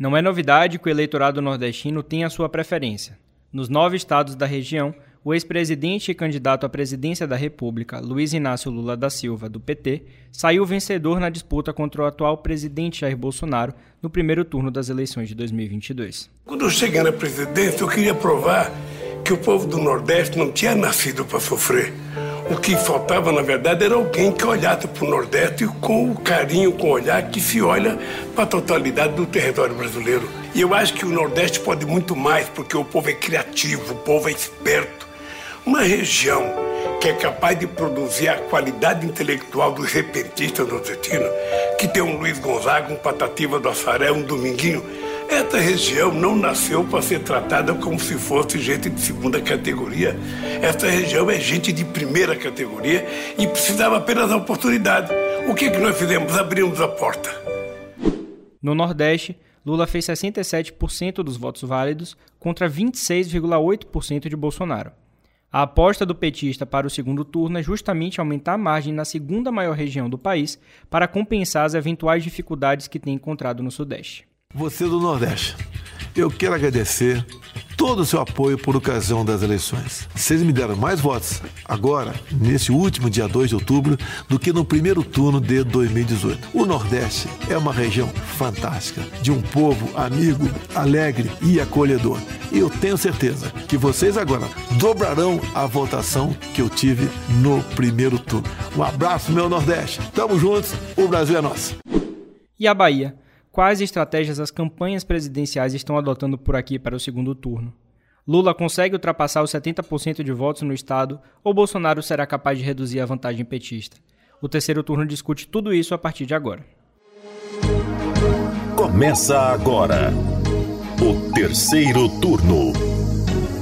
Não é novidade que o eleitorado nordestino tenha a sua preferência. Nos nove estados da região, o ex-presidente e candidato à presidência da República, Luiz Inácio Lula da Silva, do PT, saiu vencedor na disputa contra o atual presidente Jair Bolsonaro no primeiro turno das eleições de 2022. Quando eu cheguei na presidência, eu queria provar que o povo do Nordeste não tinha nascido para sofrer. O que faltava, na verdade, era alguém que olhasse para o Nordeste com o carinho, com o olhar que se olha para a totalidade do território brasileiro. E eu acho que o Nordeste pode muito mais, porque o povo é criativo, o povo é esperto. Uma região que é capaz de produzir a qualidade intelectual dos repentistas nordestinos, que tem um Luiz Gonzaga, um Patativa do Assaré, um Dominguinho, essa região não nasceu para ser tratada como se fosse gente de segunda categoria. Essa região é gente de primeira categoria e precisava apenas da oportunidade. O que, que nós fizemos? Abrimos a porta. No Nordeste, Lula fez 67% dos votos válidos contra 26,8% de Bolsonaro. A aposta do petista para o segundo turno é justamente aumentar a margem na segunda maior região do país para compensar as eventuais dificuldades que tem encontrado no Sudeste. Você do Nordeste, eu quero agradecer todo o seu apoio por ocasião das eleições. Vocês me deram mais votos agora, nesse último dia 2 de outubro, do que no primeiro turno de 2018. O Nordeste é uma região fantástica, de um povo amigo, alegre e acolhedor. E eu tenho certeza que vocês agora dobrarão a votação que eu tive no primeiro turno. Um abraço, meu Nordeste. Tamo juntos, o Brasil é nosso. E a Bahia? Quais estratégias as campanhas presidenciais estão adotando por aqui para o segundo turno? Lula consegue ultrapassar os 70% de votos no estado ou Bolsonaro será capaz de reduzir a vantagem petista? O terceiro turno discute tudo isso a partir de agora. Começa agora o terceiro turno.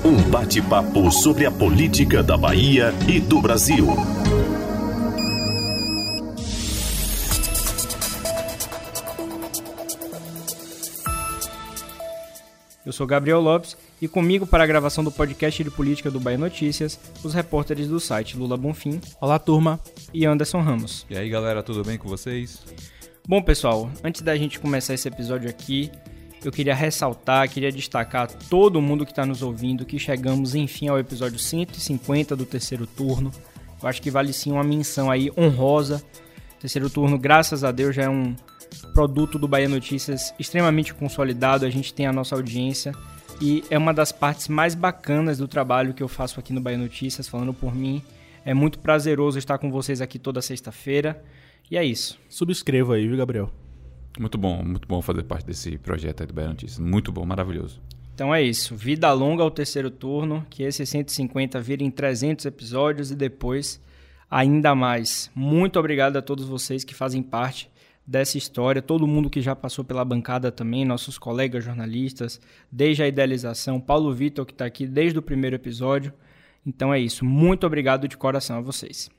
Um bate-papo sobre a política da Bahia e do Brasil. Eu sou Gabriel Lopes e comigo para a gravação do podcast de política do Bahia Notícias, os repórteres do site Lula Bonfim. Olá, turma. E Anderson Ramos. E aí, galera, tudo bem com vocês? Bom, pessoal, antes da gente começar esse episódio aqui, eu queria ressaltar, queria destacar todo mundo que está nos ouvindo que chegamos, enfim, ao episódio 150 do terceiro turno. Eu acho que vale sim uma menção aí honrosa. O terceiro turno, graças a Deus, já é um produto do Bahia Notícias extremamente consolidado, a gente tem a nossa audiência e é uma das partes mais bacanas do trabalho que eu faço aqui no Bahia Notícias, falando por mim. É muito prazeroso estar com vocês aqui toda sexta-feira. E é isso. Subscreva aí, viu, Gabriel? Muito bom, muito bom fazer parte desse projeto aí do Bahia Notícias. Muito bom, maravilhoso. Então é isso. Vida longa ao terceiro turno, que esse 150 vira em 300 episódios e depois ainda mais. Muito obrigado a todos vocês que fazem parte dessa história, todo mundo que já passou pela bancada também, nossos colegas jornalistas, desde a idealização, Paulo Vitor que está aqui desde o primeiro episódio. Então é isso, muito obrigado de coração a vocês.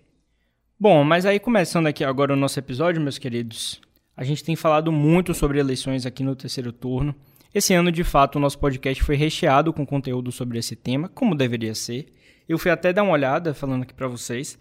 Bom, mas aí começando aqui agora o nosso episódio, meus queridos, a gente tem falado muito sobre eleições aqui no terceiro turno. Esse ano, de fato, o nosso podcast foi recheado com conteúdo sobre esse tema, como deveria ser. Eu fui até dar uma olhada, falando aqui para vocês.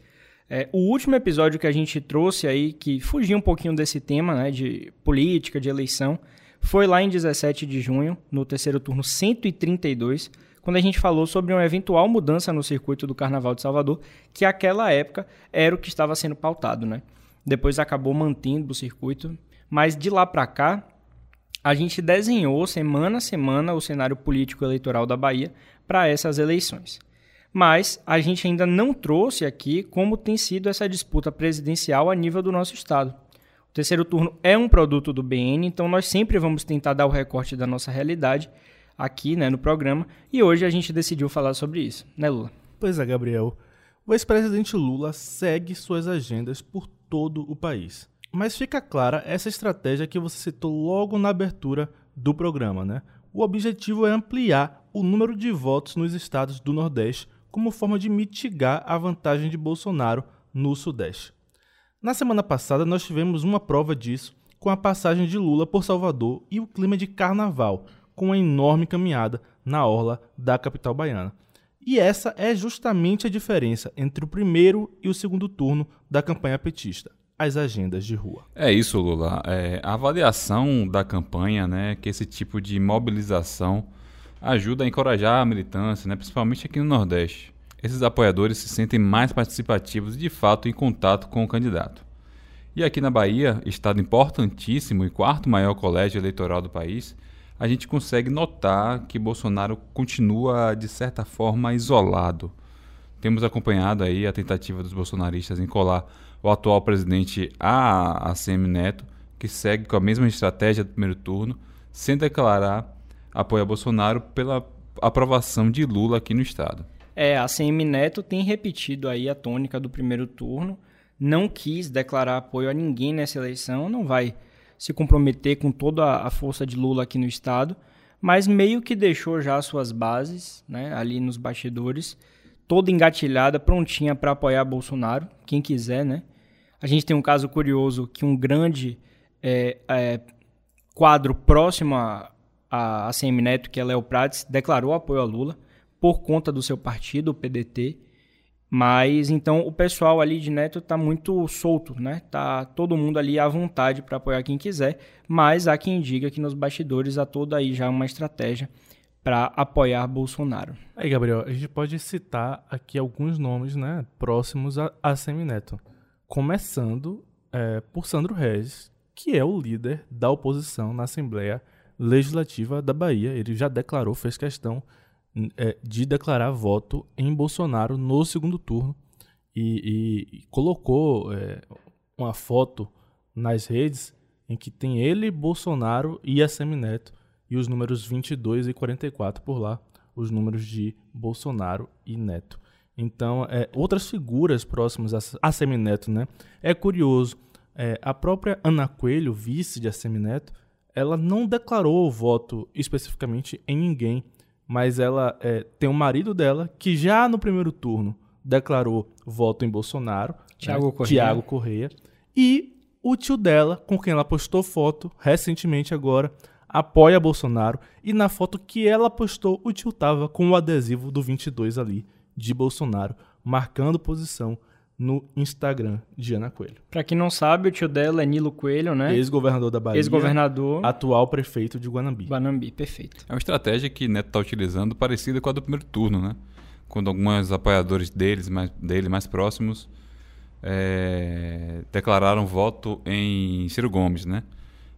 É, o último episódio que a gente trouxe aí, que fugia um pouquinho desse tema, né, de política, de eleição, foi lá em 17 de junho, no terceiro turno 132, quando a gente falou sobre uma eventual mudança no circuito do Carnaval de Salvador, que aquela época era o que estava sendo pautado, né? Depois acabou mantendo o circuito, mas de lá para cá, a gente desenhou semana a semana o cenário político eleitoral da Bahia para essas eleições mas a gente ainda não trouxe aqui como tem sido essa disputa presidencial a nível do nosso estado. O terceiro turno é um produto do BN, então nós sempre vamos tentar dar o recorte da nossa realidade aqui né, no programa, e hoje a gente decidiu falar sobre isso, né, Lula? Pois é, Gabriel. O ex-presidente Lula segue suas agendas por todo o país. Mas fica clara essa estratégia que você citou logo na abertura do programa, né? O objetivo é ampliar o número de votos nos estados do Nordeste como forma de mitigar a vantagem de Bolsonaro no Sudeste. Na semana passada, nós tivemos uma prova disso com a passagem de Lula por Salvador e o clima de carnaval, com uma enorme caminhada na orla da capital baiana. E essa é justamente a diferença entre o primeiro e o segundo turno da campanha petista. as agendas de rua. É isso, Lula. É, a avaliação da campanha, né, que esse tipo de mobilização ajuda a encorajar a militância, né, principalmente aqui no Nordeste. Esses apoiadores se sentem mais participativos e, de fato, em contato com o candidato. E aqui na Bahia, estado importantíssimo e quarto maior colégio eleitoral do país, a gente consegue notar que Bolsonaro continua, de certa forma, isolado. Temos acompanhado aí a tentativa dos bolsonaristas em colar o atual presidente a ACM Neto, que segue com a mesma estratégia do primeiro turno, sem declarar apoio a Bolsonaro pela aprovação de Lula aqui no estado. É, a ACM Neto tem repetido aí a tônica do primeiro turno, não quis declarar apoio a ninguém nessa eleição, não vai se comprometer com toda a força de Lula aqui no estado, mas meio que deixou já suas bases, né, ali nos bastidores, toda engatilhada, prontinha para apoiar Bolsonaro, quem quiser, né? A gente tem um caso curioso que um grande é, é, quadro próximo a, a, a CM Neto, que é Léo Prates, declarou apoio a Lula por conta do seu partido, o PDT, mas então o pessoal ali de Neto está muito solto, né? Tá todo mundo ali à vontade para apoiar quem quiser, mas há quem diga que nos bastidores há toda aí já uma estratégia para apoiar Bolsonaro. Aí, Gabriel, a gente pode citar aqui alguns nomes, né, próximos a, a Semineto, começando é, por Sandro Regis, que é o líder da oposição na Assembleia Legislativa da Bahia. Ele já declarou, fez questão é, de declarar voto em Bolsonaro no segundo turno e, e, e colocou é, uma foto nas redes em que tem ele, Bolsonaro e a Semineto e os números 22 e 44 por lá, os números de Bolsonaro e Neto. Então, é, outras figuras próximas a, a Semineto, né? É curioso, é, a própria Ana Coelho, vice de Assemineto, ela não declarou o voto especificamente em ninguém mas ela é, tem um marido dela que já no primeiro turno declarou voto em Bolsonaro, Tiago né? Correia. Tiago Correia, e o tio dela, com quem ela postou foto recentemente agora, apoia Bolsonaro, e na foto que ela postou, o tio tava com o adesivo do 22 ali de Bolsonaro, marcando posição no Instagram de Ana Coelho. Para quem não sabe, o tio dela é Nilo Coelho, né? Ex-governador da Bahia. Ex-governador. Atual prefeito de Guanambi. Guanambi, perfeito. É uma estratégia que Neto está utilizando parecida com a do primeiro turno, né? Quando alguns apoiadores deles, mais, dele mais próximos é, declararam voto em Ciro Gomes, né?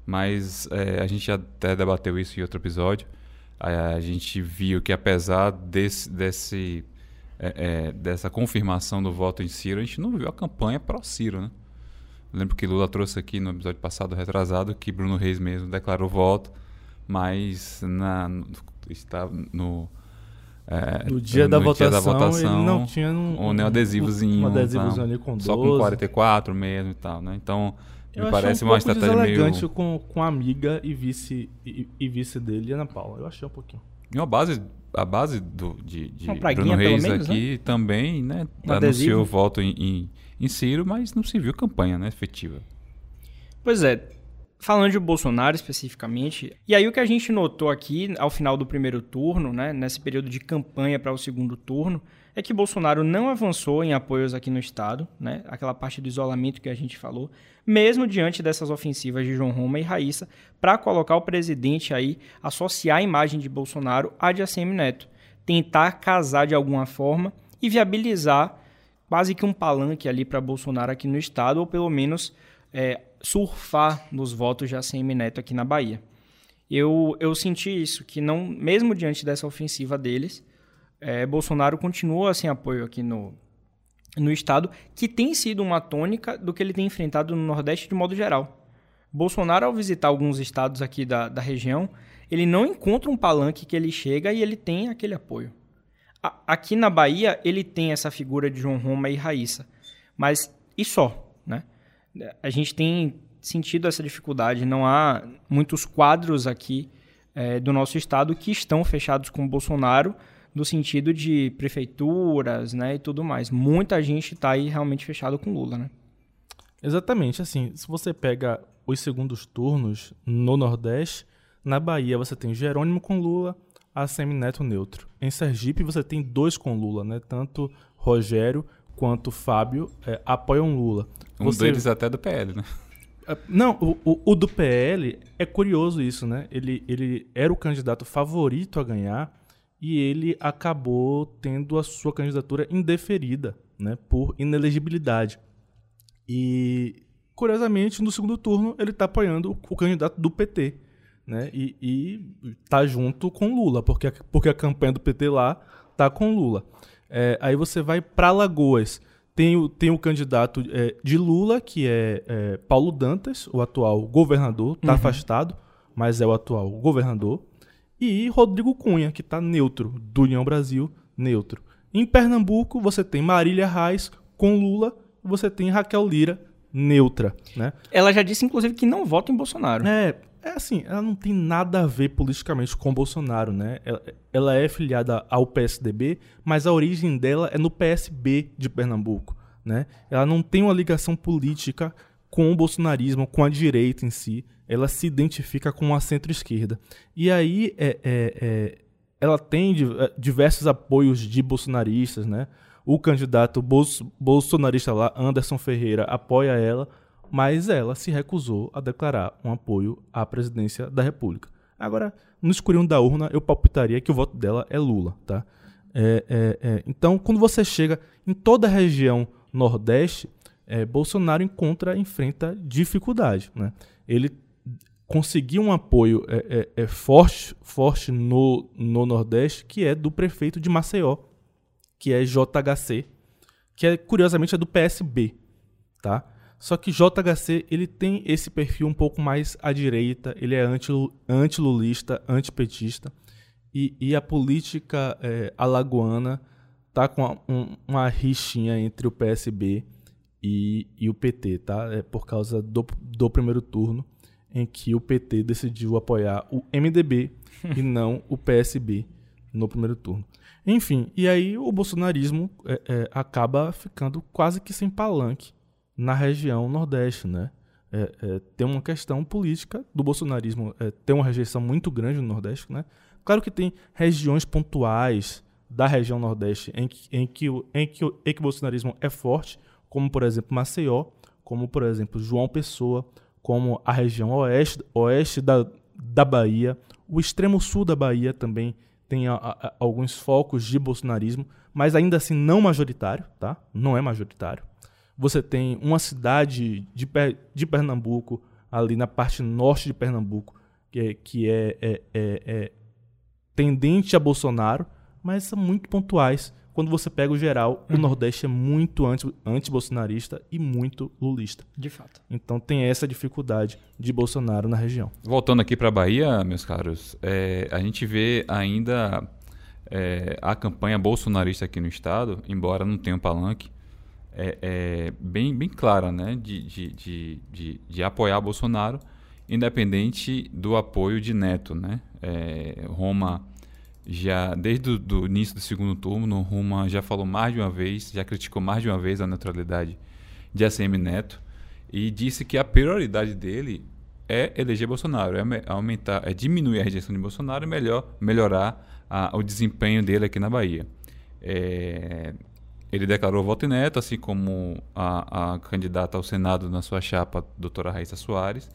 Mas é, a gente até debateu isso em outro episódio. A, a gente viu que apesar desse, desse é, é, dessa confirmação do voto em Ciro, a gente não viu a campanha pró-Ciro, né? lembro que Lula trouxe aqui no episódio passado, retrasado, que Bruno Reis mesmo declarou voto, mas na, no, está no... É, no, dia, no da, dia votação, da votação, ele não tinha um, um, um adesivozinho, um adesivozinho ali com 12. Só com 44 mesmo e tal, né? Então, eu me parece um uma estratégia meio... com, com a amiga e vice, e, e vice dele, Ana Paula. Eu achei um pouquinho. E uma base a base do, de, de Bruno Reis menos, aqui né? também né, um anunciou voto em, em, em, Ciro, mas não se viu campanha né, efetiva. Pois é, falando de Bolsonaro especificamente, e aí o que a gente notou aqui ao final do primeiro turno, né, nesse período de campanha para o segundo turno, é que Bolsonaro não avançou em apoios aqui no estado, né, aquela parte do isolamento que a gente falou, mesmo diante dessas ofensivas de João Roma e Raíssa, para colocar o presidente aí, associar a imagem de Bolsonaro à de ACM Neto, tentar casar de alguma forma e viabilizar quase que um palanque ali para Bolsonaro aqui no estado, ou pelo menos é, surfar nos votos de ACM Neto aqui na Bahia. Eu, eu senti isso, que não, mesmo diante dessa ofensiva deles, é, Bolsonaro continua sem apoio aqui no, no estado, que tem sido uma tônica do que ele tem enfrentado no Nordeste de modo geral. Bolsonaro, ao visitar alguns estados aqui da, da região, ele não encontra um palanque que ele chega e ele tem aquele apoio. A, aqui na Bahia, ele tem essa figura de João Roma e Raíssa, mas e só, né? A gente tem sentido essa dificuldade, não há muitos quadros aqui é, do nosso estado que estão fechados com Bolsonaro, no sentido de prefeituras, né, e tudo mais. Muita gente está aí realmente fechado com Lula, né? Exatamente, assim, se você pega os segundos turnos no Nordeste, na Bahia você tem Jerônimo com Lula, a Semineto neutro. Em Sergipe você tem dois com Lula, né? Tanto Rogério quanto Fábio é, apoiam Lula. Um você- deles até do PL, né? Ah, Não, o, o- o do PL é curioso isso, né? Ele, ele era o candidato favorito a ganhar e ele acabou tendo a sua candidatura indeferida, né? Por inelegibilidade. E, curiosamente, no segundo turno, ele está apoiando o, candidato do PT, né? E, e tá junto com Lula, porque a, porque a campanha do PT lá tá com Lula. É, aí você vai para Lagoas. Tem o, tem o candidato é, de Lula, que é, é, Paulo Dantas, o atual governador, está afastado, mas é o atual governador. E Rodrigo Cunha, que está neutro, do União Brasil, neutro. Em Pernambuco, você tem Marília Reis com Lula, você tem Raquel Lira, neutra, né? Ela já disse, inclusive, que não vota em Bolsonaro. É, é assim, ela não tem nada a ver politicamente com o Bolsonaro, né? Ela, ela é filiada ao PSDB, mas a origem dela é no PSB de Pernambuco, né? Ela não tem uma ligação política com o bolsonarismo, com a direita em si. Ela se identifica com a centro-esquerda. E aí, é, é, é, ela tem eh, diversos apoios de bolsonaristas, né? O candidato bolso- bolsonarista lá, Anderson Ferreira, apoia ela, mas ela se recusou a declarar um apoio à presidência da República. Agora, no escurinho da urna, eu palpitaria que o voto dela é Lula, tá? É, é, é. Então, quando você chega em toda a região Nordeste, é, Bolsonaro encontra, enfrenta dificuldade, né? Ele conseguiu um apoio é, é, é forte, forte no, no Nordeste, que é do prefeito de Maceió, que é JHC, que é, curiosamente é do PSB, tá? Só que JHC ele tem esse perfil um pouco mais à direita, ele é anti- anti-lulista, antipetista, e, e a política é, alagoana tá com uma, um- uma rixinha entre o PSB e, e o PT, tá? É por causa do, do primeiro turno, em que o PT decidiu apoiar o MDB e não o PSB no primeiro turno. Enfim, e aí o bolsonarismo é, é, acaba ficando quase que sem palanque na região Nordeste, né? É, é, tem uma questão política do bolsonarismo, é, tem uma rejeição muito grande no Nordeste, né? Claro que tem regiões pontuais da região Nordeste em que, em que, o, em que, o, em que o bolsonarismo é forte, como por exemplo Maceió, como por exemplo João Pessoa, como a região oeste, oeste da, da Bahia, o extremo sul da Bahia também tem a- a- alguns focos de bolsonarismo, mas ainda assim não majoritário, tá? Não é majoritário. Você tem uma cidade de, de Pernambuco, ali na parte norte de Pernambuco, que é, que é, é- é- é tendente a Bolsonaro, mas são muito pontuais. Quando você pega o geral, o Nordeste é muito anti- anti-bolsonarista e muito lulista. De fato. Então tem essa dificuldade de Bolsonaro na região. Voltando aqui para a Bahia, meus caros, é, a gente vê ainda é, a campanha bolsonarista aqui no estado, embora não tenha um palanque, é, é bem, bem clara, né, de, de, de, de, de apoiar Bolsonaro, independente do apoio de Neto, né? É, Roma já desde o início do segundo turno, Roma já falou mais de uma vez, já criticou mais de uma vez a neutralidade de ACM Neto e disse que a prioridade dele é eleger Bolsonaro, é me- aumentar, é diminuir a rejeição de Bolsonaro e melhor, melhorar a- o desempenho dele aqui na Bahia. É, ele declarou voto em Neto, assim como a, a candidata ao Senado na sua chapa, doutora Raíssa Soares.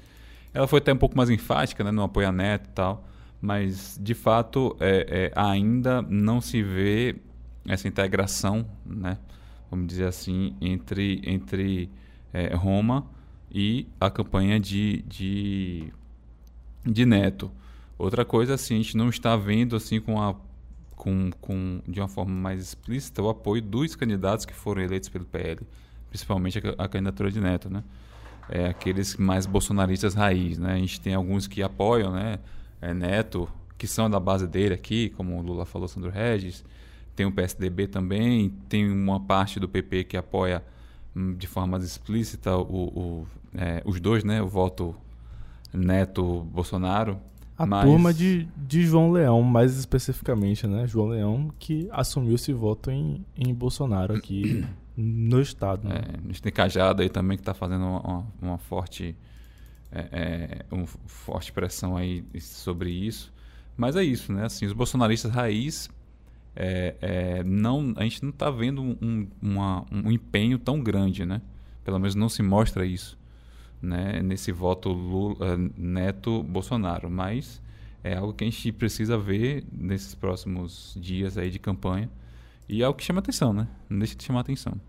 Ela foi até um pouco mais enfática, né, no apoio a Neto e tal, mas de fato é, é, ainda não se vê essa integração, né, vamos dizer assim, entre, entre é, Roma e a campanha de, de, de Neto. Outra coisa, assim, a gente não está vendo assim com a com, com, de uma forma mais explícita o apoio dos candidatos que foram eleitos pelo PL, principalmente a, a candidatura de Neto, né? É, aqueles mais bolsonaristas raiz, né? A gente tem alguns que apoiam, né? É, Neto, que são da base dele aqui, como o Lula falou, Sandro Regis. Tem o PSDB também, tem uma parte do PP que apoia hum, de forma explícita o, o, é, os dois, né? O voto Neto-Bolsonaro. A Mas- turma de, de João Leão, mais especificamente, né? João Leão que assumiu esse voto em, em Bolsonaro aqui no estado. né? É, a gente tem Cajado aí também que está fazendo uma- uma forte, é, é, um forte pressão aí sobre isso. Mas é isso, né? Assim, os bolsonaristas raiz, é, é, não, a gente não está vendo um, uma- um empenho tão grande, né? Pelo menos não se mostra isso né, nesse voto Lula, eh, Neto Bolsonaro, mas é algo que a gente precisa ver nesses próximos dias aí de campanha e é o que chama atenção, né? Não deixa de chamar atenção.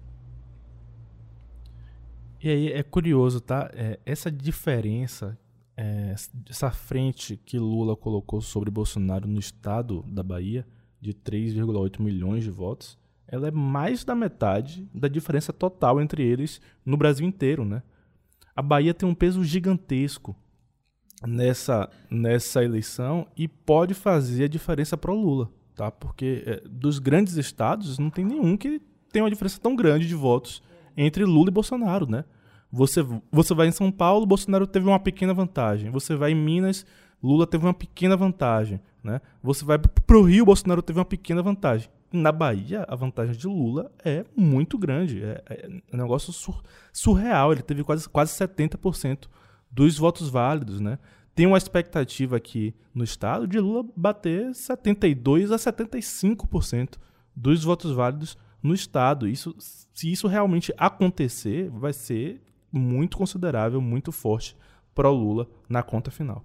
E aí é curioso, tá? É, essa diferença, é, essa frente que Lula colocou sobre Bolsonaro no estado da Bahia, de 3,8 milhões de votos, ela é mais da metade da diferença total entre eles no Brasil inteiro, né? A Bahia tem um peso gigantesco nessa, nessa eleição e pode fazer a diferença para o Lula, tá? Porque é, dos grandes estados não tem nenhum que tenha uma diferença tão grande de votos entre Lula e Bolsonaro, né? Você, você vai em São Paulo, Bolsonaro teve uma pequena vantagem. Você vai em Minas, Lula teve uma pequena vantagem, né? Você vai para o Rio, Bolsonaro teve uma pequena vantagem. Na Bahia, a vantagem de Lula é muito grande. É, é um negócio sur, surreal. Ele teve quase, quase 70% dos votos válidos, né? Tem uma expectativa aqui no estado de Lula bater 72 a 75% dos votos válidos no estado. Isso, se isso realmente acontecer, vai ser muito considerável, muito forte para o Lula na conta final.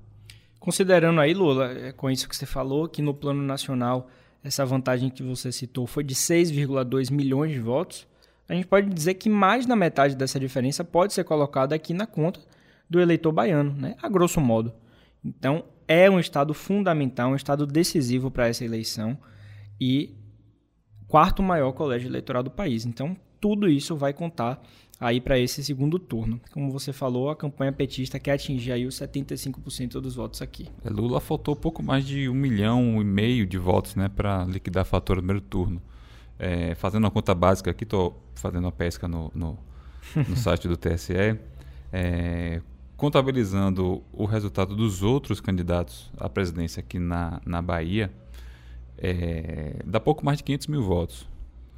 Considerando aí, Lula, é, com isso que você falou, que no plano nacional essa vantagem que você citou foi de 6,2 milhões de votos, a gente pode dizer que mais da metade dessa diferença pode ser colocada aqui na conta do eleitor baiano, né? a grosso modo. Então, é um estado fundamental, um estado decisivo para essa eleição e quarto maior colégio eleitoral do país. Então, tudo isso vai contar aí para esse segundo turno. Como você falou, a campanha petista quer atingir aí os 75% dos votos aqui. É, Lula faltou pouco mais de um milhão e meio de votos né, para liquidar a fatura do primeiro turno. É, fazendo uma conta básica aqui, estou fazendo uma pesca no, no, no site do TSE, é, contabilizando o resultado dos outros candidatos à presidência aqui na, na Bahia, é, dá pouco mais de 500 mil votos,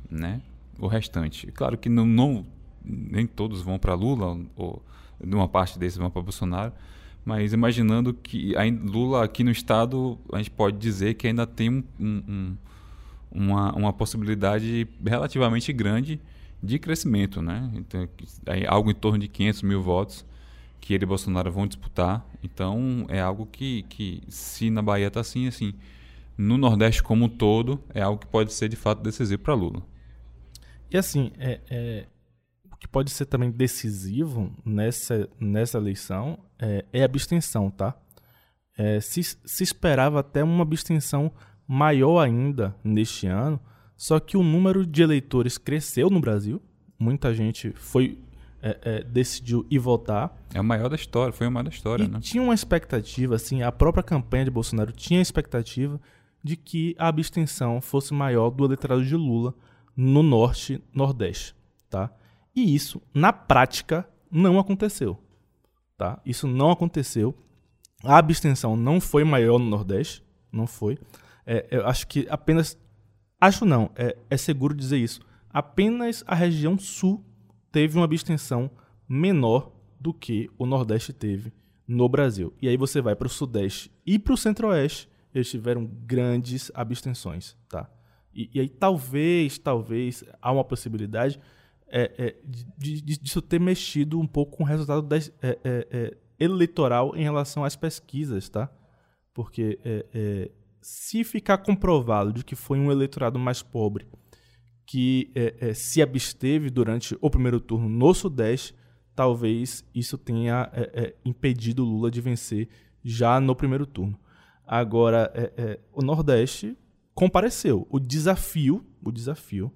né? O restante. Claro que não, não nem todos vão para Lula, ou uma parte desses vão para Bolsonaro, mas imaginando que Lula aqui no estado, a gente pode dizer que ainda tem um, um, uma, uma possibilidade relativamente grande de crescimento, né? Então, algo em torno de 500 mil votos que ele e Bolsonaro vão disputar. Então, é algo que, que se na Bahia está assim, assim, no Nordeste como um todo, é algo que pode ser de fato decisivo para Lula. E assim, é, é, que pode ser também decisivo nessa, nessa eleição é, é a abstenção, tá? É, se, se esperava até uma abstenção maior ainda neste ano, só que o número de eleitores cresceu no Brasil, muita gente foi é, é, decidiu ir votar. É o maior da história, foi o maior da história, e né? Tinha uma expectativa, assim, a própria campanha de Bolsonaro tinha a expectativa de que a abstenção fosse maior do eleitorado de Lula no norte, nordeste, tá? E isso, na prática, não aconteceu. Tá? Isso não aconteceu. A abstenção não foi maior no Nordeste. Não foi. É, eu acho que apenas. Acho não, é, é seguro dizer isso. Apenas a região sul teve uma abstenção menor do que o Nordeste teve no Brasil. E aí você vai para o Sudeste e para o Centro-Oeste, eles tiveram grandes abstenções. Tá? E, e aí talvez, talvez, há uma possibilidade é, é, de, de, disso ter mexido um pouco com o resultado das, é, é, é eleitoral em relação às pesquisas, tá? Porque é, se ficar comprovado de que foi um eleitorado mais pobre que se absteve durante o primeiro turno no Sudeste, talvez isso tenha impedido Lula de vencer já no primeiro turno. Agora, o Nordeste compareceu. O desafio, o desafio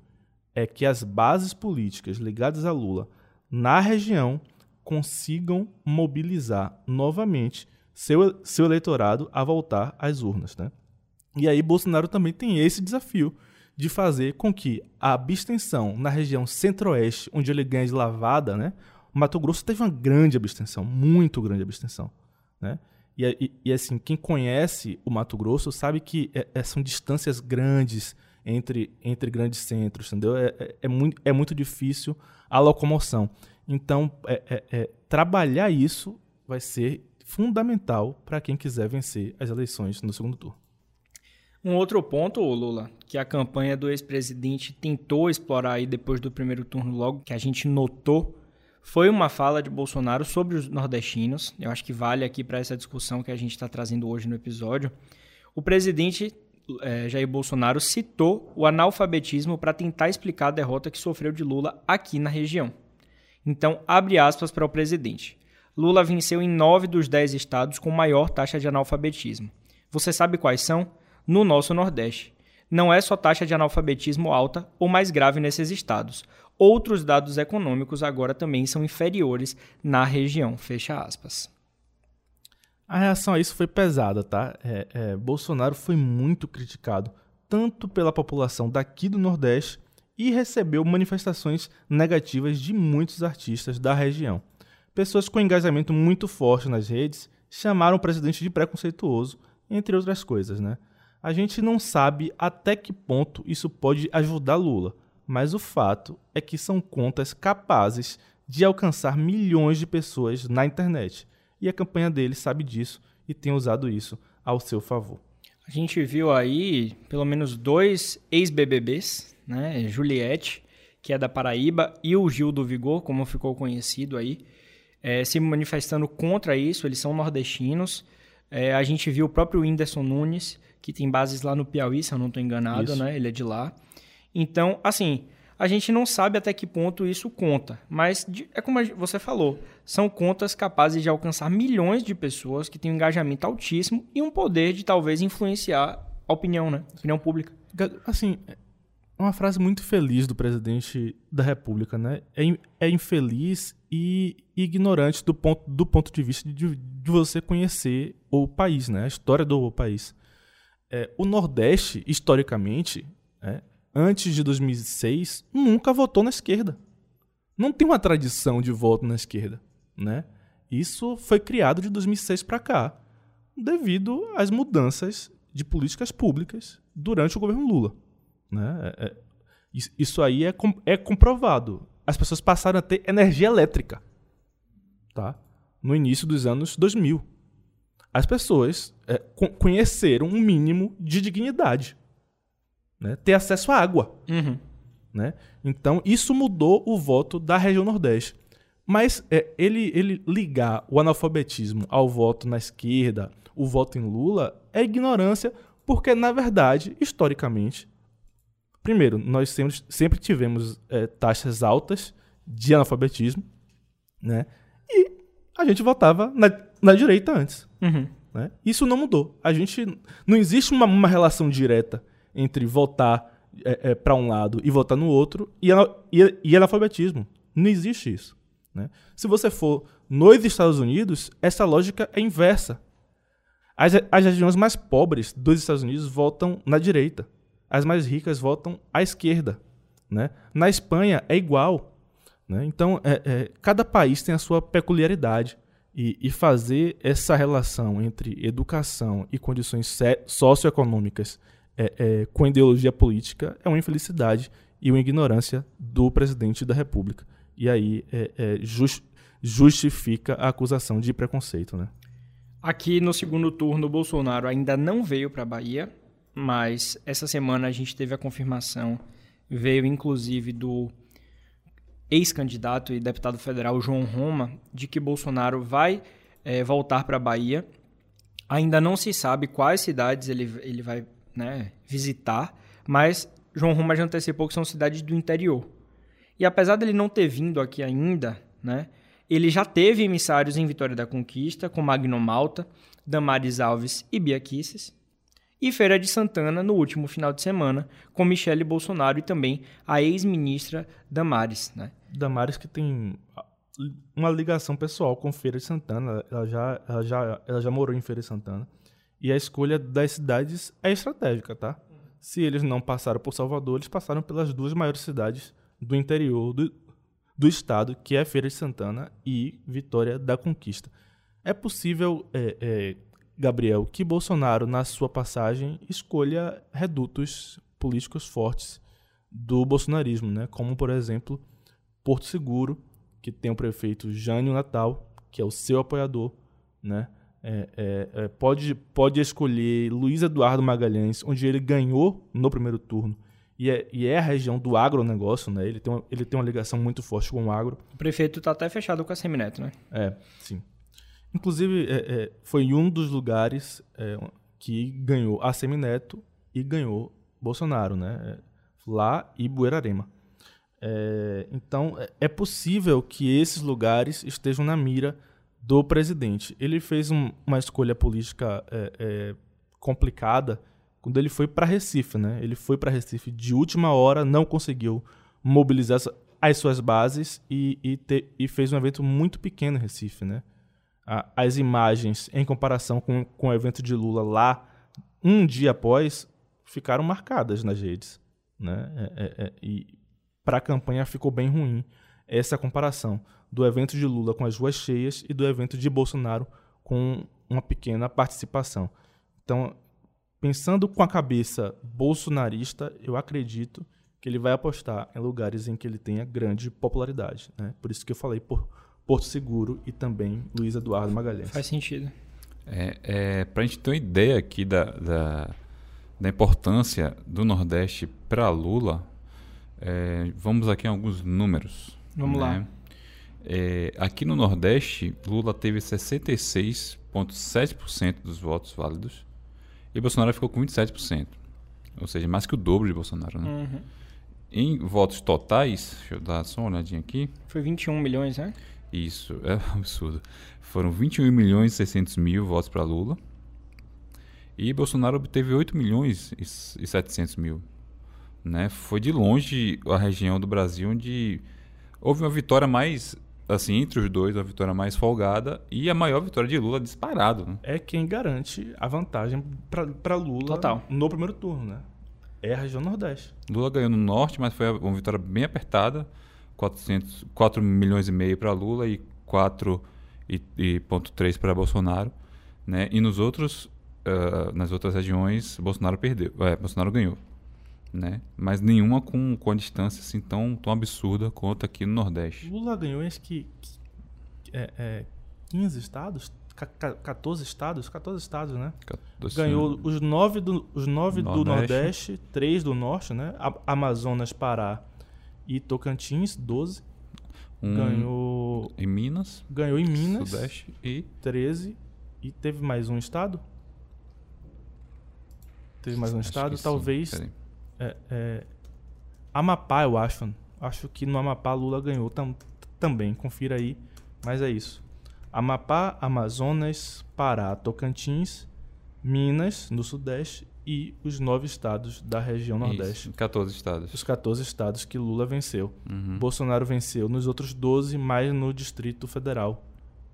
é que as bases políticas ligadas a Lula na região consigam mobilizar novamente seu, seu eleitorado a voltar às urnas. Né? E aí Bolsonaro também tem esse desafio de fazer com que a abstenção na região centro-oeste, onde ele ganha de lavada, né? Mato Grosso teve uma grande abstenção, muito grande abstenção. Né? E, e, e assim, quem conhece o Mato Grosso sabe que é, é, são distâncias grandes, entre, entre grandes centros, entendeu? É, é, é, muito, é muito difícil a locomoção. Então, é, é, é trabalhar isso vai ser fundamental para quem quiser vencer as eleições no segundo turno. Um outro ponto, Lula, que a campanha do ex-presidente tentou explorar aí depois do primeiro turno logo, que a gente notou, foi uma fala de Bolsonaro sobre os nordestinos. Eu acho que vale aqui para essa discussão que a gente está trazendo hoje no episódio. O presidente é, Jair Bolsonaro citou o analfabetismo para tentar explicar a derrota que sofreu de Lula aqui na região. Então, abre aspas para o presidente. Lula venceu em nove dos dez estados com maior taxa de analfabetismo. Você sabe quais são? No nosso Nordeste. Não é só taxa de analfabetismo alta ou mais grave nesses estados. Outros dados econômicos agora também são inferiores na região. Fecha aspas. A reação a isso foi pesada, tá? É, é, Bolsonaro foi muito criticado, tanto pela população daqui do Nordeste, e recebeu manifestações negativas de muitos artistas da região. Pessoas com engajamento muito forte nas redes chamaram o presidente de preconceituoso, entre outras coisas, né? A gente não sabe até que ponto isso pode ajudar Lula, mas o fato é que são contas capazes de alcançar milhões de pessoas na internet. E a campanha dele sabe disso e tem usado isso ao seu favor. A gente viu aí pelo menos dois ex-BBBs, né? Juliette, que é da Paraíba, e o Gil do Vigor, como ficou conhecido aí, é, se manifestando contra isso. Eles são nordestinos. É, a gente viu o próprio Whindersson Nunes, que tem bases lá no Piauí, se eu não estou enganado, isso. né? Ele é de lá. Então, assim, a gente não sabe até que ponto isso conta, mas é como você falou, são contas capazes de alcançar milhões de pessoas que têm um engajamento altíssimo e um poder de talvez influenciar a opinião, né? A opinião pública. Assim, é uma frase muito feliz do presidente da República, né? É, é infeliz e ignorante do ponto, do ponto de vista de, de você conhecer o país, né? A história do país. É, o Nordeste, historicamente, é, antes de 2006, nunca votou na esquerda. Não tem uma tradição de voto na esquerda, né? Isso foi criado de 2006 para cá, devido às mudanças de políticas públicas durante o governo Lula. Né? É, é isso aí é, é comprovado. As pessoas passaram a ter energia elétrica tá? no início dos anos 2000. As pessoas é, conheceram um mínimo de dignidade né, ter acesso à água. Uhum. Né? Então, isso mudou o voto da região Nordeste. Mas é, ele, ele ligar o analfabetismo ao voto na esquerda, o voto em Lula, é ignorância, porque, na verdade, historicamente, primeiro, nós sempre, sempre tivemos é, taxas altas de analfabetismo, né? e a gente votava na, na direita antes. Uhum. Né? Isso não mudou. A gente não existe uma, uma relação direta entre votar é, é, para um lado e votar no outro e, e, e analfabetismo. Não existe isso. Né? Se você for nos Estados Unidos, essa lógica é inversa. As, as regiões mais pobres dos Estados Unidos votam na direita. As mais ricas votam à esquerda. Né? Na Espanha é igual. Né? Então, é, é, cada país tem a sua peculiaridade. E, e, fazer essa relação entre educação e condições socioeconômicas é, é, com ideologia política é uma infelicidade e uma ignorância do presidente da República. E aí é, é just, justifica a acusação de preconceito. Né? Aqui no segundo turno, Bolsonaro ainda não veio para a Bahia, mas essa semana a gente teve a confirmação, veio inclusive do ex-candidato e deputado federal João Roma, de que Bolsonaro vai é, voltar para a Bahia. Ainda não se sabe quais cidades ele, ele vai né, visitar, mas João Roma já antecipou que são cidades do interior. E apesar dele não ter vindo aqui ainda, né, ele já teve emissários em Vitória da Conquista, com Magno Malta, Damares Alves e Bia e Feira de Santana no último final de semana, com Michele Bolsonaro e também a ex-ministra Damares. Né? Damares que tem uma ligação pessoal com Feira de Santana, ela já, ela já, ela já morou em Feira de Santana. E a escolha das cidades é estratégica, tá? Se eles não passaram por Salvador, eles passaram pelas duas maiores cidades do interior do, do estado, que é Feira de Santana e Vitória da Conquista. É possível, é, é, Gabriel, que Bolsonaro, na sua passagem, escolha redutos políticos fortes do bolsonarismo, né? como, por exemplo, Porto Seguro, que tem o prefeito Jânio Natal, que é o seu apoiador, né? É, é, é, pode, pode escolher Luiz Eduardo Magalhães, onde ele ganhou no primeiro turno, e é, e é a região do agronegócio, né? Ele tem, uma, ele tem uma ligação muito forte com o agro. O prefeito está até fechado com a Semineto, né? É, sim. Inclusive, é, é, foi um dos lugares é, que ganhou a Semineto e ganhou Bolsonaro, né? Lá e Buerarema. Então, é possível que esses lugares estejam na mira do presidente. Ele fez um, uma escolha política complicada quando ele foi para Recife, né? Ele foi para Recife de última hora, não conseguiu mobilizar as suas bases e, e, te, e fez um evento muito pequeno em Recife, né? as imagens em comparação com, com o evento de Lula lá, um dia após, ficaram marcadas nas redes. Né? É, é, é, e para a campanha ficou bem ruim essa comparação do evento de Lula com as ruas cheias e do evento de Bolsonaro com uma pequena participação. Então, pensando com a cabeça bolsonarista, eu acredito que ele vai apostar em lugares em que ele tenha grande popularidade. Né? Por isso que eu falei por Porto Seguro e também Luiz Eduardo Magalhães. Faz sentido. É, é, Para a gente ter uma ideia aqui da, da, da importância do Nordeste para Lula, é, vamos aqui em alguns números. Vamos né? lá. É, aqui no Nordeste, Lula teve 66,7% dos votos válidos e Bolsonaro ficou com 27%. Ou seja, mais que o dobro de Bolsonaro. Né? Uhum. Em votos totais, deixa eu dar só uma olhadinha aqui. Foi 21 milhões, né? Isso, é um absurdo. Foram 21 milhões e 600 mil votos para Lula. E Bolsonaro obteve 8 milhões e 700 mil. Né? Foi de longe a região do Brasil onde houve uma vitória mais, assim, entre os dois, uma vitória mais folgada e a maior vitória de Lula disparado. Né? É quem garante a vantagem para Lula Total. no primeiro turno, né? É a região Nordeste. Lula ganhou no Norte, mas foi uma vitória bem apertada. 400, 4 milhões e meio para Lula e 4,3 para Bolsonaro. Né? E nos outros, uh, nas outras regiões, Bolsonaro perdeu. É, Bolsonaro ganhou. Né? Mas nenhuma com, com a distância assim, tão, tão absurda quanto aqui no Nordeste. Lula ganhou acho que, é, é, 15 estados? 14 estados? 14 estados, né? 14, ganhou os 9 do, os nove Nordeste. do Nordeste, 3 do Norte, né? Amazonas, Pará e Tocantins, 12. Um ganhou. Em Minas. Ganhou em Minas. Sudeste e. 13. E teve mais um estado? Teve mais um acho estado? Talvez. É, é, Amapá, eu acho. Acho que no Amapá Lula ganhou tam, também. Confira aí. Mas é isso. Amapá, Amazonas, Pará, Tocantins, Minas, no Sudeste e os nove estados da região Nordeste. Isso, 14 estados. Os 14 estados que Lula venceu. Uhum. Bolsonaro venceu nos outros 12, mais no Distrito Federal.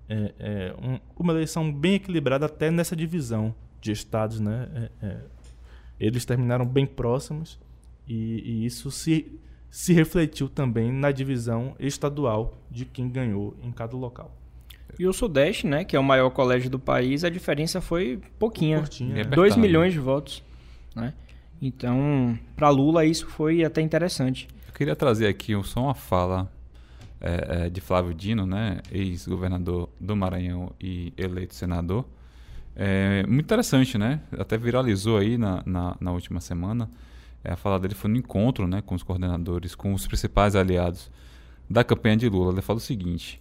É, é um, uma eleição bem equilibrada até nessa divisão de estados, né? É, é eles terminaram bem próximos e, e, isso se, se refletiu também na divisão estadual de quem ganhou em cada local. E o Sudeste, né, que é o maior colégio do país, a diferença foi pouquinha. Curtinha, 2 milhões de votos. Né? Então, para Lula isso foi até interessante. Eu queria trazer aqui só uma fala é, é, de Flávio Dino, né, ex-governador do Maranhão e eleito senador. É, muito interessante, né? Até viralizou aí na, na, na última semana. É, a fala dele foi no encontro né, com os coordenadores, com os principais aliados da campanha de Lula. Ele fala o seguinte: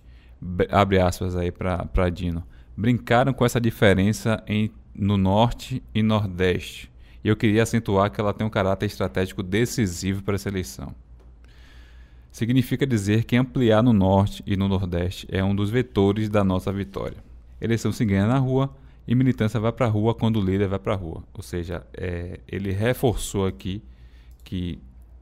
abre aspas aí para Dino, brincaram com essa diferença em, no norte e nordeste. E eu queria acentuar que ela tem um caráter estratégico decisivo para essa eleição. Significa dizer que ampliar no norte e no nordeste é um dos vetores da nossa vitória. Eleição se ganha na rua e militância vai para a rua quando o líder vai para a rua. Ou seja, é, ele reforçou aqui que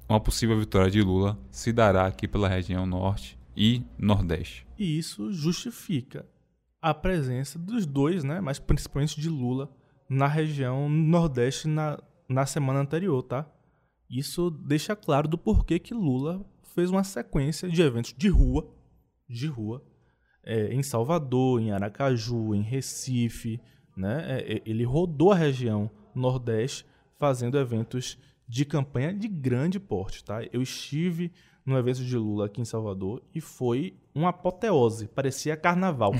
uma possível vitória de Lula se dará aqui pela região norte e Nordeste. E isso justifica a presença dos dois, né, mas principalmente de Lula, na região Nordeste na, na semana anterior, tá? Isso deixa claro do porquê que Lula fez uma sequência de eventos de rua, de rua, é, em Salvador, em Aracaju, em Recife, né? É, ele rodou a região Nordeste fazendo eventos de campanha de grande porte, tá? Eu estive no evento de Lula aqui em Salvador e foi uma apoteose. Parecia carnaval.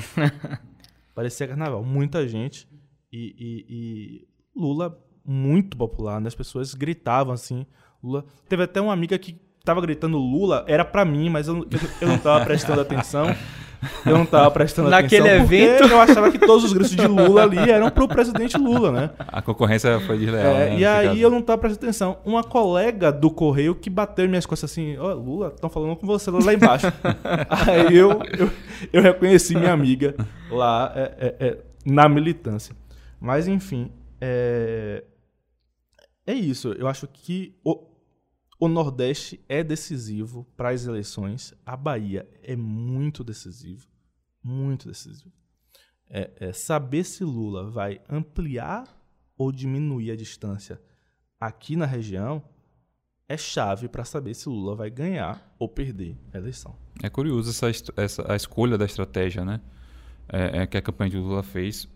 Parecia carnaval. Muita gente e, e, e, Lula muito popular, né? As pessoas gritavam assim Lula. Teve até uma amiga que tava gritando Lula, era pra mim, mas eu, eu, eu não tava prestando atenção. Eu não tava prestando Naquele atenção. porque evento? Eu achava que todos os gritos de Lula ali eram pro presidente Lula, né? A concorrência foi desleal. É, né, e aí caso. eu não tava prestando atenção. Uma colega do correio que bateu em minhas costas assim, ó, Lula, estão falando com você lá embaixo. aí eu, eu, eu reconheci minha amiga lá é, é, é, na militância. Mas enfim, é, é isso. Eu acho que o, o Nordeste é decisivo para as eleições. A Bahia é muito decisivo. Muito decisivo. É, é saber se Lula vai ampliar ou diminuir a distância aqui na região é chave para saber se Lula vai ganhar ou perder a eleição. É curioso essa, essa- a escolha da estratégia, né? É, é que a campanha de Lula fez,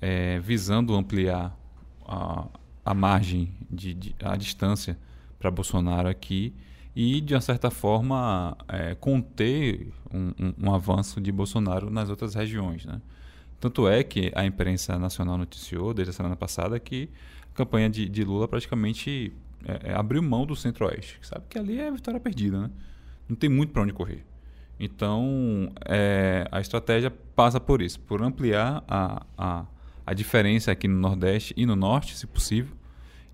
é, visando ampliar a, a margem, de, de- a distância para Bolsonaro aqui e, de uma certa forma, é, conter um, um- um avanço de Bolsonaro nas outras regiões, né? Tanto é que a imprensa nacional noticiou desde a semana passada que a campanha de, de Lula praticamente é, é, abriu mão do Centro-Oeste. Sabe que ali é vitória perdida, né? Não tem muito para onde correr. Então, é, a estratégia passa por isso, por ampliar a, a, a diferença aqui no Nordeste e no Norte, se possível,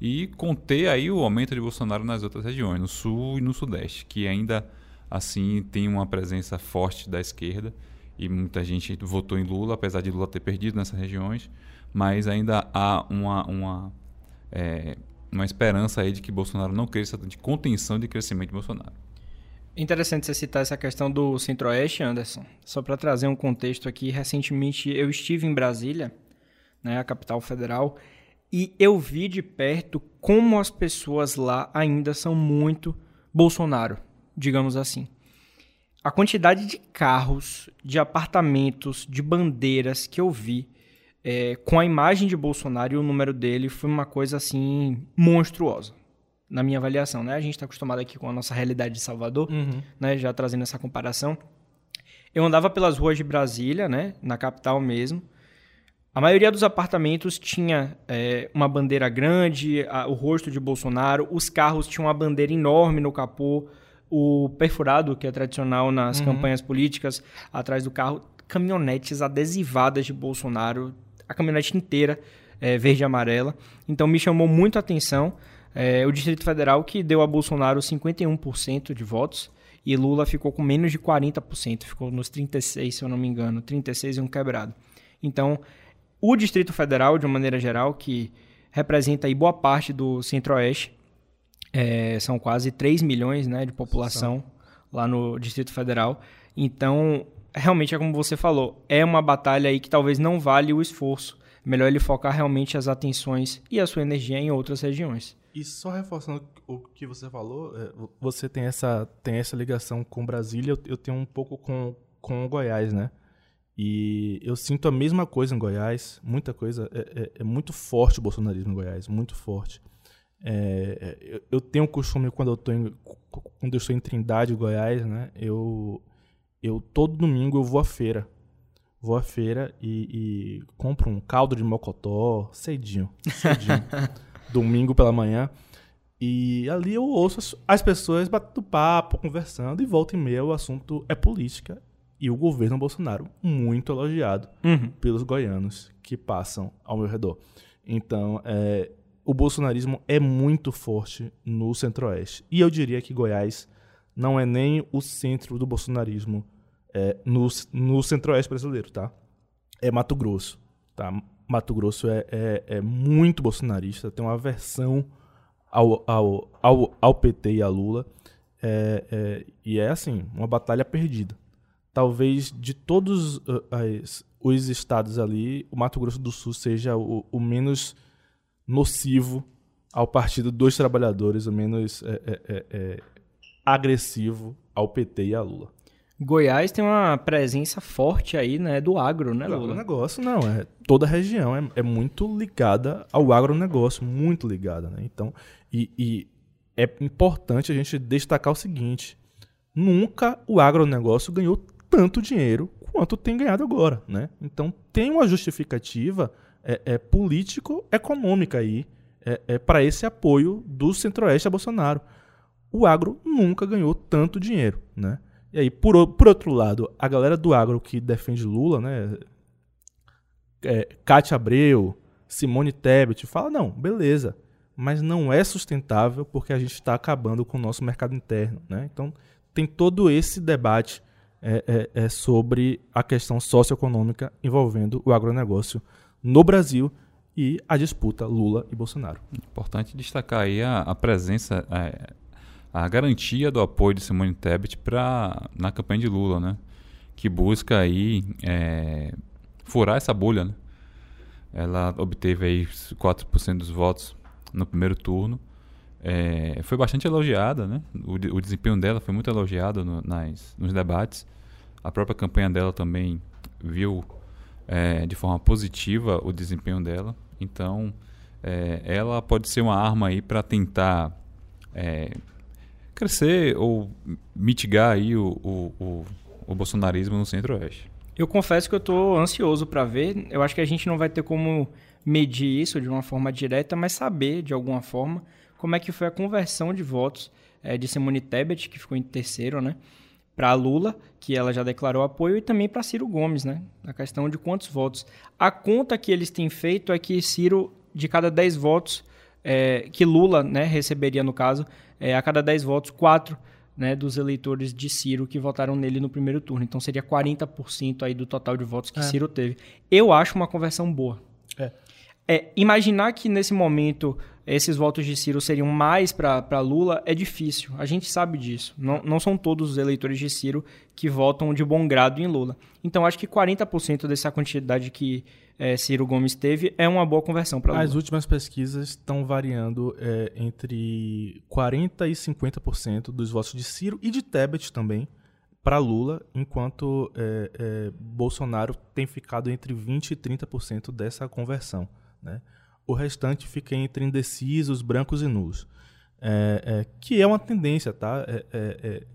e conter aí o aumento de Bolsonaro nas outras regiões, no Sul e no Sudeste, que ainda assim tem uma presença forte da esquerda e muita gente votou em Lula, apesar de Lula ter perdido nessas regiões, mas ainda há uma, uma, é, uma esperança aí de que Bolsonaro não cresça, de contenção de crescimento de Bolsonaro. Interessante você citar essa questão do Centro-Oeste, Anderson. Só para trazer um contexto aqui, recentemente eu estive em Brasília, né, a capital federal, e eu vi de perto como as pessoas lá ainda são muito Bolsonaro, digamos assim. A quantidade de carros, de apartamentos, de bandeiras que eu vi é, com a imagem de Bolsonaro e o número dele foi uma coisa assim monstruosa na minha avaliação, né? A gente está acostumado aqui com a nossa realidade de Salvador, né? Já trazendo essa comparação. Eu andava pelas ruas de Brasília, né? Na capital mesmo. A maioria dos apartamentos tinha é, uma bandeira grande, a- o rosto de Bolsonaro. Os carros tinham uma bandeira enorme no capô, o perfurado, que é tradicional nas campanhas políticas, atrás do carro. Caminhonetes adesivadas de Bolsonaro, a caminhonete inteira é, verde e amarela. Então me chamou muito a atenção. É, o Distrito Federal que deu a Bolsonaro 51% de votos e Lula ficou com menos de 40%, ficou nos 36, se eu não me engano, 36 e um quebrado. Então, o Distrito Federal, de uma maneira geral, que representa aí boa parte do Centro-Oeste, é, são quase 3 milhões né, de população lá no Distrito Federal. Então, realmente é como você falou, é uma batalha aí que talvez não vale o esforço. Melhor ele focar realmente as atenções e a sua energia em outras regiões. E só reforçando o que você falou, é, você tem essa, tem essa ligação com Brasília, eu, eu tenho um pouco com, com Goiás, né? E eu sinto a mesma coisa em Goiás, muita coisa. É, é- é muito forte o bolsonarismo em Goiás, muito forte. É, é, eu, eu tenho o costume, quando eu, tô em, quando eu estou em Trindade, Goiás, né? Eu, eu todo domingo eu vou à feira. Vou à feira e, e compro um caldo de mocotó cedinho, cedinho. domingo pela manhã. E ali eu ouço as, as pessoas batendo papo, conversando, e volta e meia o assunto é política. E o governo Bolsonaro, muito elogiado pelos goianos que passam ao meu redor. Então, é, o bolsonarismo é muito forte no centro-oeste. E eu diria que Goiás não é nem o centro do bolsonarismo é, no, no centro-oeste brasileiro, tá? É Mato Grosso, tá? Mato Grosso é, é, é muito bolsonarista, tem uma aversão ao, ao, ao, ao PT e a Lula. É, é, e é assim, uma batalha perdida. Talvez de todos uh, as- os estados ali, o Mato Grosso do Sul seja o, o menos nocivo ao Partido dos Trabalhadores, o menos é, é, é, é, agressivo ao PT e a Lula. Goiás tem uma presença forte aí, né, do agro, né, O Lula? agronegócio não, é toda a região é, é muito ligada ao agronegócio, muito ligada, né? Então, e, e é importante a gente destacar o seguinte: nunca o agronegócio ganhou tanto dinheiro quanto tem ganhado agora, né? Então tem uma justificativa é, é político-econômica aí é, é para esse apoio do Centro-Oeste a Bolsonaro. O agro nunca ganhou tanto dinheiro, né? E aí, por, por outro lado, a galera do agro que defende Lula, né? É, Abreu, Simone Tebet, fala, não, beleza, mas não é sustentável porque a gente está acabando com o nosso mercado interno, né? Então, tem todo esse debate é, é, é sobre a questão socioeconômica envolvendo o agronegócio no Brasil e a disputa Lula e Bolsonaro. Importante destacar aí a, a presença, a, a, garantia do apoio de Simone Tebet pra, na campanha de Lula, né? que busca aí é, furar essa bolha. Né? Ela obteve aí 4% dos votos no primeiro turno. É, foi bastante elogiada, né? O, o, desempenho dela foi muito elogiado no, nas, nos debates. A própria campanha dela também viu é, de forma positiva o desempenho dela. Então, é, ela pode ser uma arma aí para tentar é, crescer ou mitigar aí o, o, o, o bolsonarismo no Centro-Oeste. Eu confesso que eu estou ansioso para ver. Eu acho que a gente não vai ter como medir isso de uma forma direta, mas saber de alguma forma como é que foi a conversão de votos é, de Simone Tebet, que ficou em terceiro, né? para Lula, que ela já declarou apoio, e também para Ciro Gomes, né? A questão de quantos votos. A conta que eles têm feito é que Ciro, de cada 10 votos, é, que Lula né, receberia, no caso, é, a cada 10 votos, 4 né, dos eleitores de Ciro que votaram nele no primeiro turno. Então seria 40% aí do total de votos que é. Ciro teve. Eu acho uma conversão boa. É. É, imaginar que nesse momento esses votos de Ciro seriam mais para Lula é difícil. A gente sabe disso. Não, não são todos os eleitores de Ciro que votam de bom grado em Lula. Então acho que 40% dessa quantidade que é, Ciro Gomes teve é uma boa conversão para Lula. As últimas pesquisas estão variando é, entre 40% e 50% dos votos de Ciro e de Tebet também para Lula, enquanto é, é, Bolsonaro tem ficado entre 20% e 30% dessa conversão. Né? O restante fica entre indecisos, brancos e nulos. É, é, que é uma tendência, tá? É, é, é,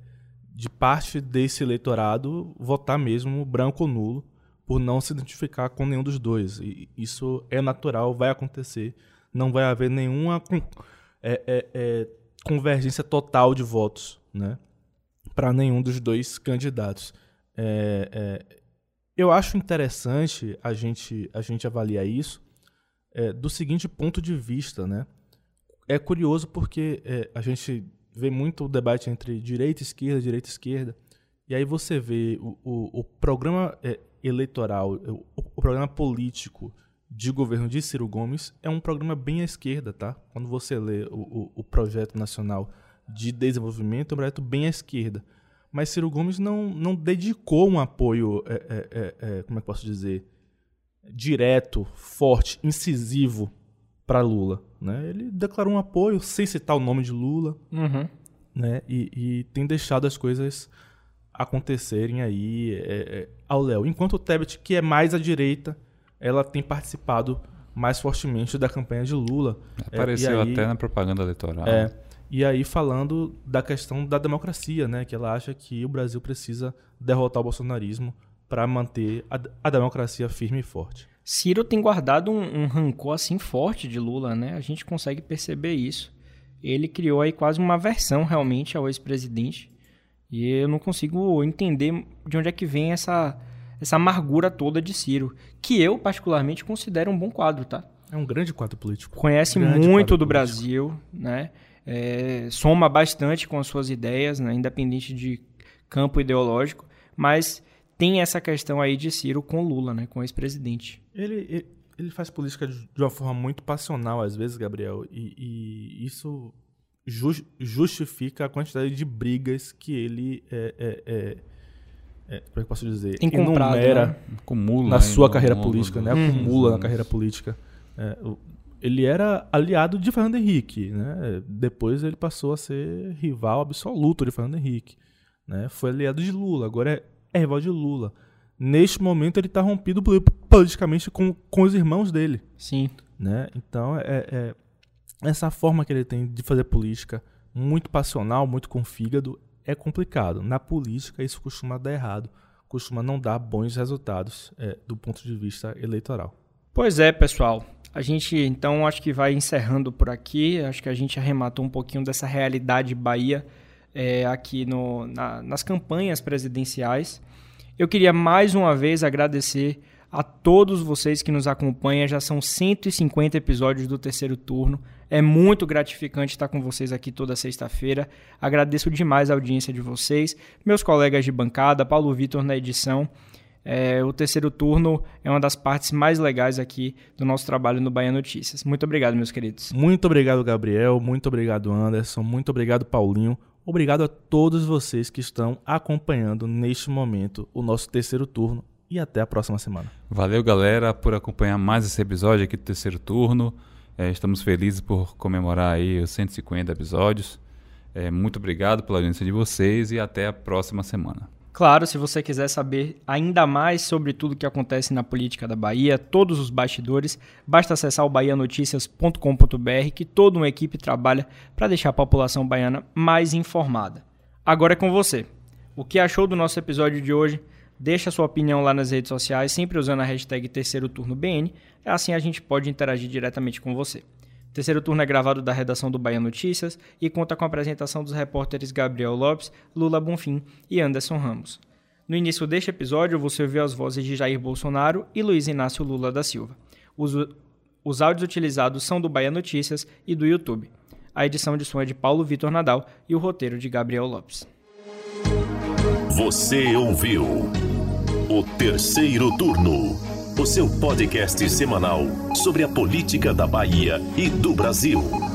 de parte desse eleitorado votar mesmo branco ou nulo, por não se identificar com nenhum dos dois. E isso é natural, vai acontecer. Não vai haver nenhuma convergência total de votos, né? Para nenhum dos dois candidatos. eu acho interessante a gente, a gente avaliar isso, é, do seguinte ponto de vista, né? É curioso porque é, a gente vê muito o debate entre direita e esquerda, direita e esquerda, e aí você vê o, o, o programa é, eleitoral, o, o, programa político de governo de Ciro Gomes é um programa bem à esquerda, tá? Quando você lê o, projeto nacional de desenvolvimento, é um projeto bem à esquerda. Mas Ciro Gomes não, não dedicou um apoio, é, é, é, como é que posso dizer, direto, forte, incisivo para Lula. Né? Ele declarou um apoio sem citar o nome de Lula uhum. né? E, e, tem deixado as coisas acontecerem aí é, é, ao Léo. Enquanto o Tebet, que é mais à direita, ela tem participado mais fortemente da campanha de Lula. Apareceu é, aí, até na propaganda eleitoral. É, e aí falando da questão da democracia, né? Que ela acha que o Brasil precisa derrotar o bolsonarismo para manter a, a, democracia firme e forte. Ciro tem guardado um, um, rancor assim forte de Lula, né? A gente consegue perceber isso. Ele criou aí quase uma versão realmente ao ex-presidente. E eu não consigo entender de onde é que vem essa, essa amargura toda de Ciro, que eu particularmente considero um bom quadro, tá? É um grande quadro político. Conhece grande muito do político. Brasil, né? É, soma bastante com as suas ideias, né? independente de campo ideológico, mas tem essa questão aí de Ciro com Lula, né, com o ex-presidente. Ele, ele, ele, faz política de uma forma muito passional, às vezes, Gabriel, e, e isso ju justifica a quantidade de brigas que ele é, é, é, é como é que posso dizer? Tem comprado, enumera né? Acumula, na sua carreira política, né? Acumula na carreira política. Ele era aliado de Fernando Henrique, né? Depois ele passou a ser rival absoluto de Fernando Henrique, né? Foi aliado de Lula, agora é é rival de Lula. Neste momento ele está rompido politicamente com, com os irmãos dele. Sim. Né? Então é, é, essa forma que ele tem de fazer política, muito passional, muito com fígado, é complicado. Na política isso costuma dar errado, costuma não dar bons resultados é, do ponto de vista eleitoral. Pois é, pessoal. A gente então acho que vai encerrando por aqui. Acho que a gente arrematou um pouquinho dessa realidade Bahia é, aqui no, na, nas campanhas presidenciais. Eu queria mais uma vez agradecer a todos vocês que nos acompanham. Já são 150 episódios do terceiro turno. É muito gratificante estar com vocês aqui toda sexta-feira. Agradeço demais a audiência de vocês, meus colegas de bancada, Paulo Vitor na edição. É, o terceiro turno é uma das partes mais legais aqui do nosso trabalho no Bahia Notícias. Muito obrigado, meus queridos. Muito obrigado, Gabriel. Muito obrigado, Anderson. Muito obrigado, Paulinho. Obrigado a todos vocês que estão acompanhando neste momento o nosso terceiro turno e até a próxima semana. Valeu, galera, por acompanhar mais esse episódio aqui do terceiro turno. É, estamos felizes por comemorar aí os 150 episódios. É, muito obrigado pela audiência de vocês e até a próxima semana. Claro, se você quiser saber ainda mais sobre tudo que acontece na política da Bahia, todos os bastidores, basta acessar o bahianoticias.com.br que toda uma equipe trabalha para deixar a população baiana mais informada. Agora é com você. O que achou do nosso episódio de hoje? Deixa sua opinião lá nas redes sociais, sempre usando a hashtag terceiro turno BN, assim a gente pode interagir diretamente com você. Terceiro turno é gravado da redação do Bahia Notícias e conta com a apresentação dos repórteres Gabriel Lopes, Lula Bonfim e Anderson Ramos. No início deste episódio, você ouviu as vozes de Jair Bolsonaro e Luiz Inácio Lula da Silva. Os, os áudios utilizados são do Bahia Notícias e do YouTube. A edição de som é de Paulo Vitor Nadal e o roteiro de Gabriel Lopes. Você ouviu o terceiro turno, o seu podcast semanal sobre a política da Bahia e do Brasil.